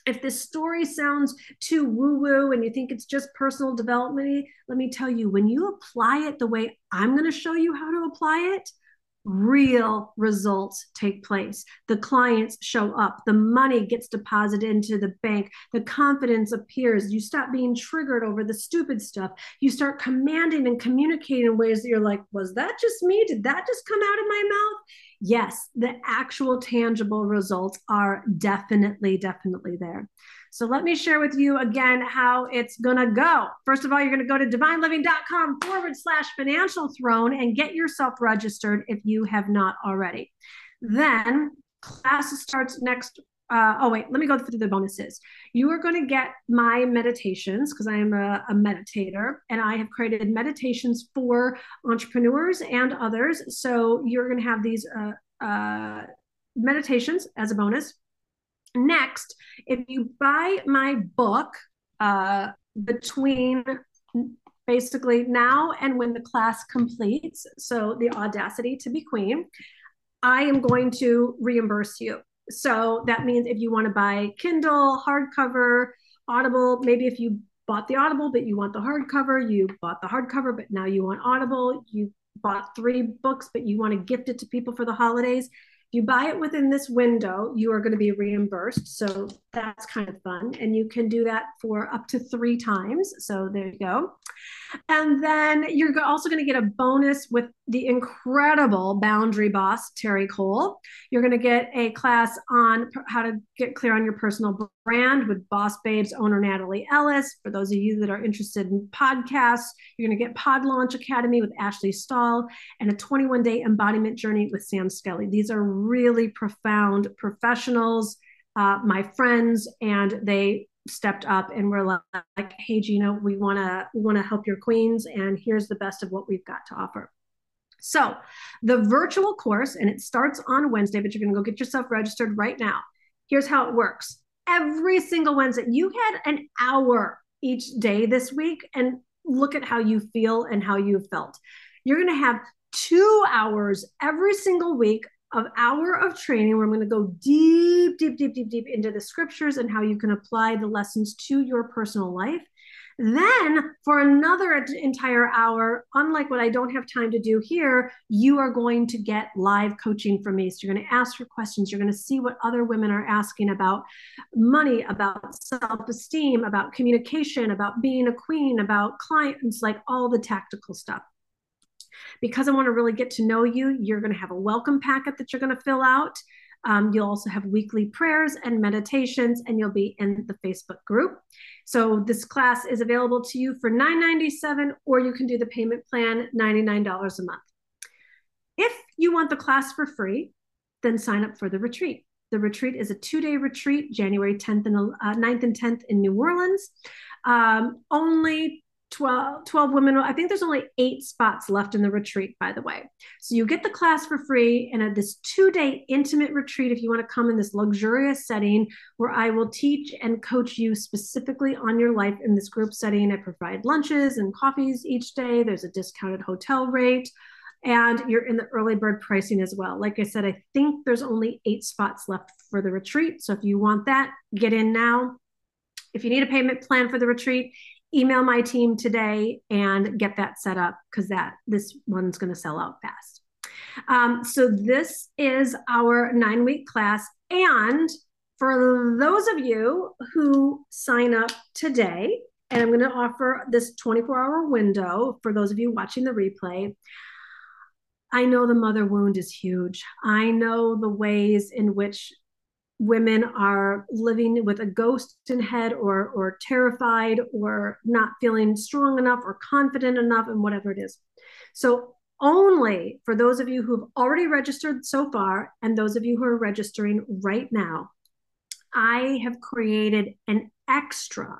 If this story sounds too woo-woo and you think it's just personal development, let me tell you, when you apply it the way I'm going to show you how to apply it, real results take place. The clients show up, the money gets deposited into the bank, the confidence appears. You stop being triggered over the stupid stuff. You start commanding and communicating in ways that you're like, was that just me? Did that just come out of my mouth? Yes, the actual tangible results are definitely, definitely there. So let me share with you again how it's going to go. First of all, you're going to go to divineliving.com forward slash financial throne and get yourself registered if you have not already. Then class starts next. Uh, oh, wait, let me go through the bonuses. You are going to get my meditations because I am a, a meditator and I have created meditations for entrepreneurs and others. So you're going to have these uh, uh, meditations as a bonus Next, if you buy my book uh, between basically now and when the class completes, so the audacity to be queen, I am going to reimburse you. So that means if you want to buy Kindle, hardcover, Audible, maybe if you bought the Audible, but you want the hardcover, you bought the hardcover, but now you want Audible, you bought three books, but you want to gift it to people for the holidays If you buy it within this window, you are going to be reimbursed. So that's kind of fun. And you can do that for up to three times. So there you go. And then you're also going to get a bonus with the incredible boundary boss, Terri Cole. You're going to get a class on how to get clear on your personal brand with Boss Babes owner Natalie Ellis. For those of you that are interested in podcasts, you're going to get Pod Launch Academy with Ashley Stahl and a 21 day embodiment journey with Sam Skelly. These are really profound professionals. Uh, my friends and they stepped up and were like, "Hey, Gina, we want to we want to help your queens, and here's the best of what we've got to offer." So, the virtual course, and it starts on Wednesday, but you're going to go get yourself registered right now. Here's how it works: every single Wednesday, you had an hour each day this week, and look at how you feel and how you felt. You're going to have two hours every single week of hour of training where I'm going to go deep, deep, deep, deep, deep into the scriptures and how you can apply the lessons to your personal life. Then, for another entire hour, unlike what I don't have time to do here, you are going to get live coaching from me. So, you're going to ask your questions. You're going to see what other women are asking about money, about self esteem, about communication, about being a queen, about clients, like all the tactical stuff because I want to really get to know you, you're going to have a welcome packet that you're going to fill out. Um, you'll also have weekly prayers and meditations, and you'll be in the Facebook group. So this class is available to you for $9.97, or you can do the payment plan, $99 a month. If you want the class for free, then sign up for the retreat. The retreat is a two-day retreat, January 10th and uh, 9th and 10th in New Orleans. Um, only 12, 12 women. I think there's only eight spots left in the retreat, by the way. So you get the class for free and at this two day intimate retreat, if you want to come in this luxurious setting where I will teach and coach you specifically on your life in this group setting. I provide lunches and coffees each day. There's a discounted hotel rate and you're in the early bird pricing as well. Like I said, I think there's only eight spots left for the retreat. So if you want that, get in now. If you need a payment plan for the retreat, email my team today and get that set up because that this one's going to sell out fast. Um, so this is our nine week class. And for those of you who sign up today, and I'm going to offer this 24 hour window for those of you watching the replay. I know the mother wound is huge. I know the ways in which women are living with a ghost in head or or terrified or not feeling strong enough or confident enough and whatever it is. So only for those of you who've already registered so far and those of you who are registering right now, I have created an extra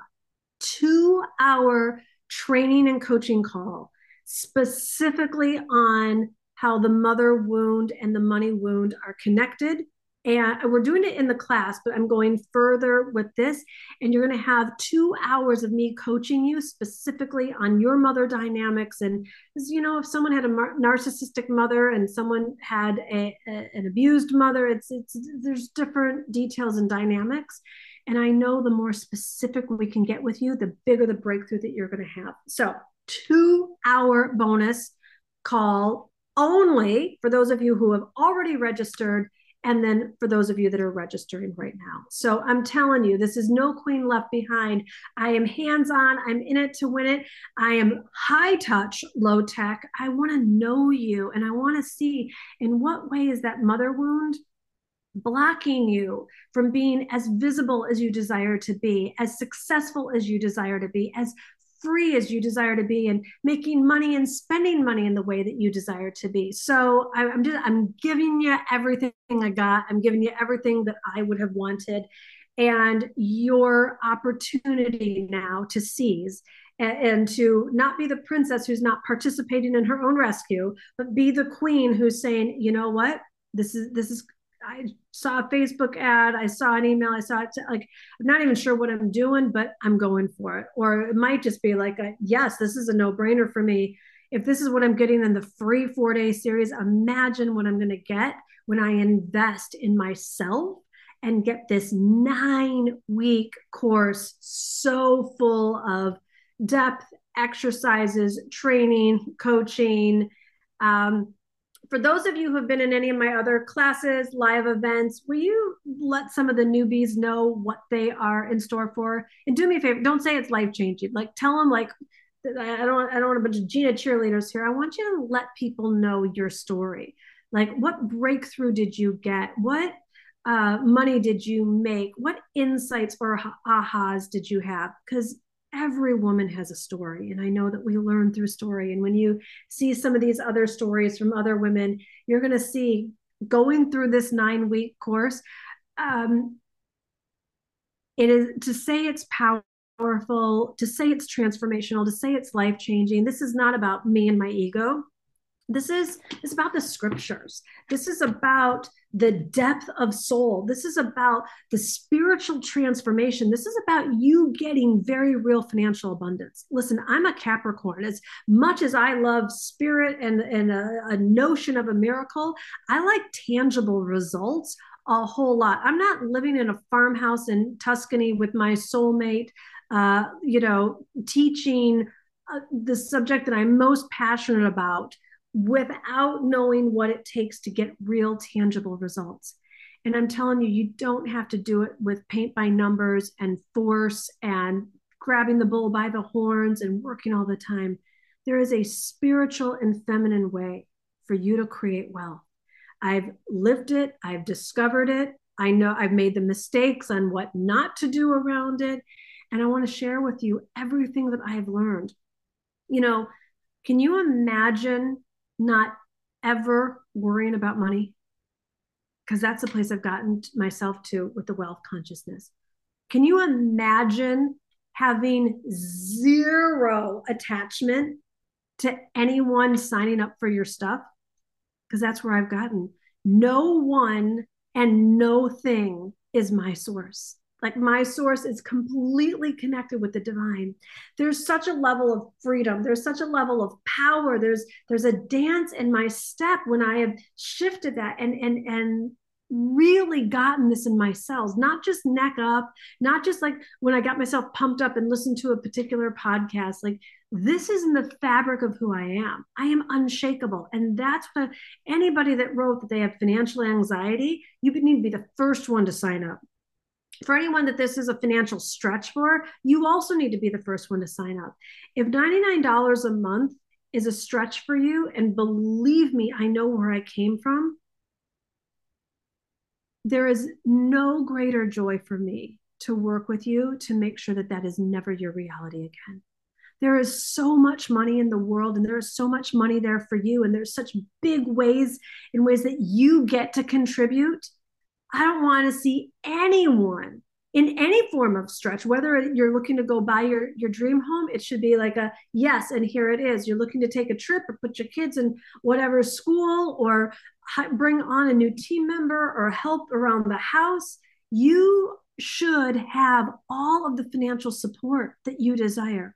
two hour training and coaching call specifically on how the mother wound and the money wound are connected and we're doing it in the class but i'm going further with this. And you're going to have two hours of me coaching you specifically on your mother dynamics. And you know if someone had a narcissistic mother and someone had a, a, an abused mother it's it's there's different details and dynamics. And i know the more specific we can get with you the bigger the breakthrough that you're going to have. So two hour bonus call only for those of you who have already registered and then for those of you that are registering right now. So I'm telling you, this is no queen left behind. I am hands on, I'm in it to win it. I am high touch, low tech. I want to know you and I want to see in what way is that mother wound blocking you from being as visible as you desire to be, as successful as you desire to be, as free as you desire to be and making money and spending money in the way that you desire to be. So I, am just i'm giving you everything i got. I'm giving you everything that i would have wanted. And your opportunity now to seize and, and to not be the princess who's not participating in her own rescue but be the queen who's saying you know what? This is this is I saw a Facebook ad, I saw an email, I saw it. Like, I'm not even sure what I'm doing, but I'm going for it. Or it might just be like, a, yes, this is a no brainer for me. If this is what I'm getting in the free four day series, imagine what I'm going to get when I invest in myself and get this nine week course so full of depth, exercises, training, coaching. Um, for those of you who have been in any of my other classes, live events, will you let some of the newbies know what they are in store for? And do me a favor, don't say it's life changing. Like tell them like I don't I don't want a bunch of Gina cheerleaders here. I want you to let people know your story. Like what breakthrough did you get? What uh, money did you make? What insights or ahas did you have? Because every woman has a story and i know that we learn through story. And when you see some of these other stories from other women you're going to see going through this nine week course um, it is to say it's powerful to say it's transformational to say it's life changing this is not about me and my ego. This is it's about the scriptures. This is about the depth of soul. This is about the spiritual transformation. This is about you getting very real financial abundance. Listen i'm a capricorn. As much as i love spirit and, and a, a notion of a miracle i like tangible results a whole lot. I'm not living in a farmhouse in tuscany with my soulmate uh, you know teaching uh, the subject that i'm most passionate about without knowing what it takes to get real tangible results. And I'm telling you, you don't have to do it with paint by numbers and force and grabbing the bull by the horns and working all the time. There is a spiritual and feminine way for you to create wealth. I've lived it, I've discovered it. I know I've made the mistakes on what not to do around it. And I want to share with you everything that I have learned. You know, can you imagine not ever worrying about money because that's the place I've gotten myself to with the wealth consciousness. Can you imagine having zero attachment to anyone signing up for your stuff? Because that's where I've gotten. No one and no thing is my source like my source is completely connected with the divine. There's such a level of freedom. There's such a level of power. There's there's a dance in my step when i have shifted that and and and really gotten this in my cells not just neck up not just like when i got myself pumped up and listened to a particular podcast. Like this is in the fabric of who i am. I am unshakable. And that's what anybody that wrote that they have financial anxiety you need to be the first one to sign up for anyone that this is a financial stretch for, you also need to be the first one to sign up. If $99 a month is a stretch for you, and believe me, I know where I came from, there is no greater joy for me to work with you to make sure that that is never your reality again. There is so much money in the world, and there is so much money there for you, and there's such big ways in ways that you get to contribute. I don't want to see anyone in any form of stretch whether you're looking to go buy your your dream home it should be like a yes and here it is. You're looking to take a trip or put your kids in whatever school or bring on a new team member or help around the house. You should have all of the financial support that you desire.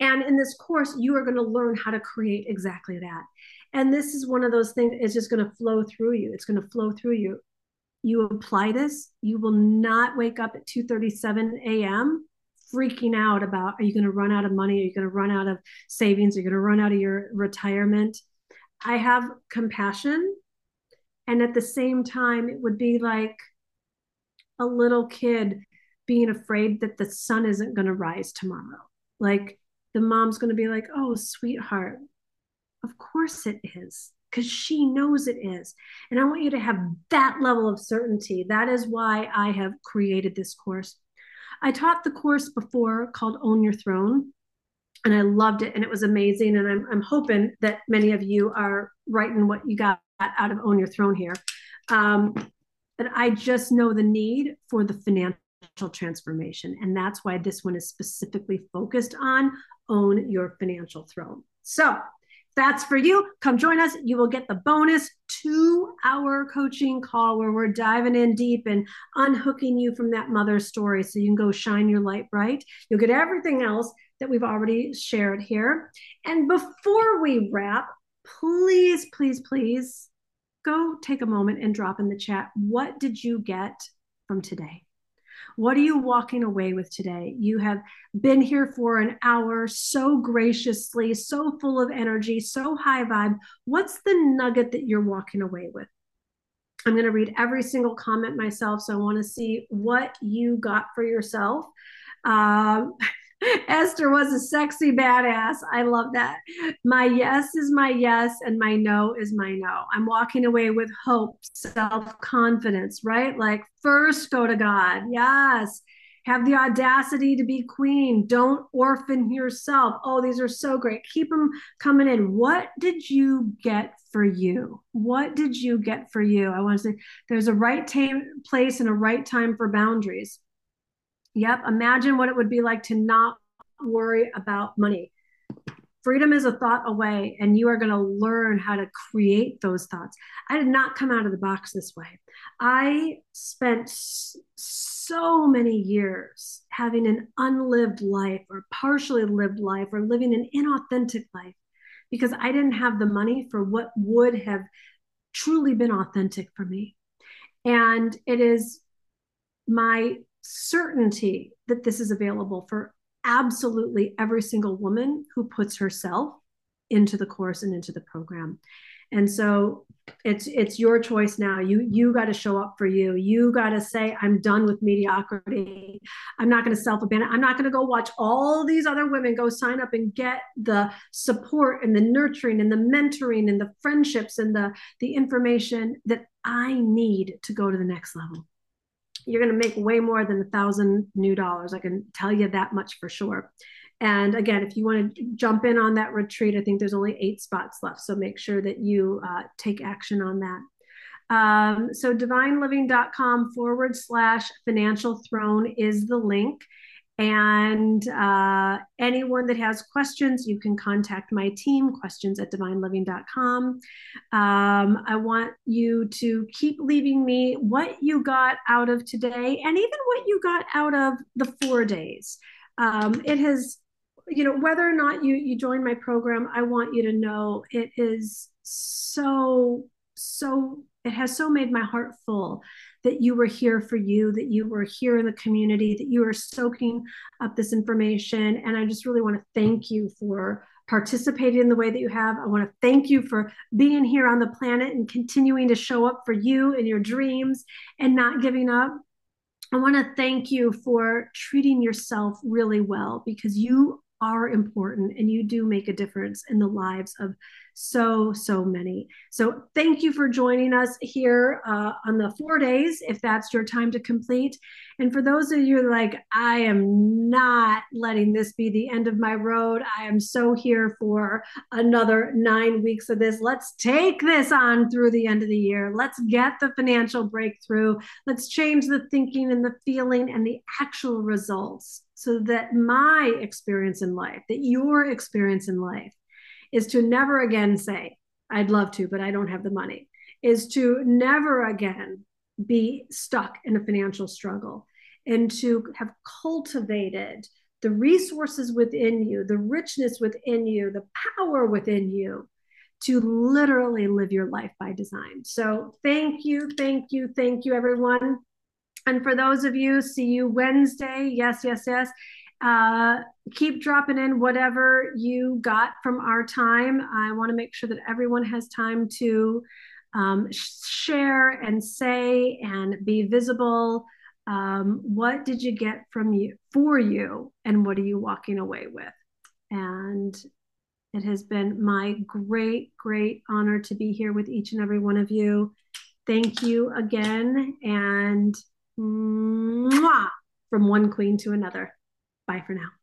And in this course you are going to learn how to create exactly that. And this is one of those things it's just going to flow through you. It's going to flow through you you apply this, you will not wake up at 2:37 a.m. freaking out about are you going to run out of money? Are you going to run out of savings? Are you going to run out of your retirement? I have compassion. And at the same time, it would be like a little kid being afraid that the sun isn't going to rise tomorrow. Like the mom's going to be like, oh, sweetheart, of course it is because she knows it is. And I want you to have that level of certainty. That is why I have created this course. I taught the course before called Own Your Throne, and I loved it, and it was amazing. And I'm, I'm hoping that many of you are writing what you got out of Own Your Throne here. Um, but I just know the need for the financial transformation. And that's why this one is specifically focused on own your financial throne. So that's for you. Come join us. You will get the bonus two hour coaching call where we're diving in deep and unhooking you from that mother story so you can go shine your light bright. You'll get everything else that we've already shared here. And before we wrap, please, please, please go take a moment and drop in the chat. What did you get from today? What are you walking away with today? You have been here for an hour so graciously, so full of energy, so high vibe. What's the nugget that you're walking away with? I'm going to read every single comment myself. So I want to see what you got for yourself. Um, Esther was a sexy badass. I love that. My yes is my yes, and my no is my no. I'm walking away with hope, self confidence, right? Like, first go to God. Yes. Have the audacity to be queen. Don't orphan yourself. Oh, these are so great. Keep them coming in. What did you get for you? What did you get for you? I want to say there's a right time, place and a right time for boundaries. Yep. Imagine what it would be like to not worry about money. Freedom is a thought away, and you are going to learn how to create those thoughts. I did not come out of the box this way. I spent so many years having an unlived life, or partially lived life, or living an inauthentic life because I didn't have the money for what would have truly been authentic for me. And it is my certainty that this is available for absolutely every single woman who puts herself into the course and into the program. And so it's it's your choice now. You you got to show up for you. You got to say I'm done with mediocrity. I'm not going to self-abandon. I'm not going to go watch all these other women go sign up and get the support and the nurturing and the mentoring and the friendships and the the information that I need to go to the next level you're going to make way more than a thousand new dollars. I can tell you that much for sure. And again, if you want to jump in on that retreat, I think there's only eight spots left. So make sure that you uh, take action on that. Um, so divineliving.com forward slash financial throne is the link. And uh, anyone that has questions, you can contact my team, questions at divineliving.com. Um, I want you to keep leaving me what you got out of today and even what you got out of the four days. Um, it has, you know, whether or not you, you join my program, I want you to know it is so, so, it has so made my heart full that you were here for you, that you were here in the community, that you are soaking up this information. And I just really want to thank you for participating in the way that you have. I want to thank you for being here on the planet and continuing to show up for you and your dreams and not giving up. I want to thank you for treating yourself really well because you are important and you do make a difference in the lives of so, so many. So, thank you for joining us here uh, on the four days, if that's your time to complete. And for those of you like, I am not letting this be the end of my road, I am so here for another nine weeks of this. Let's take this on through the end of the year. Let's get the financial breakthrough. Let's change the thinking and the feeling and the actual results so that my experience in life, that your experience in life, is to never again say, I'd love to, but I don't have the money, is to never again be stuck in a financial struggle and to have cultivated the resources within you, the richness within you, the power within you to literally live your life by design. So, thank you, thank you, thank you, everyone. And for those of you, see you Wednesday. Yes, yes, yes. Uh, keep dropping in whatever you got from our time. I want to make sure that everyone has time to um, share and say and be visible. Um, what did you get from you for you, and what are you walking away with? And it has been my great, great honor to be here with each and every one of you. Thank you again, and mwah, from one queen to another. Bye for now.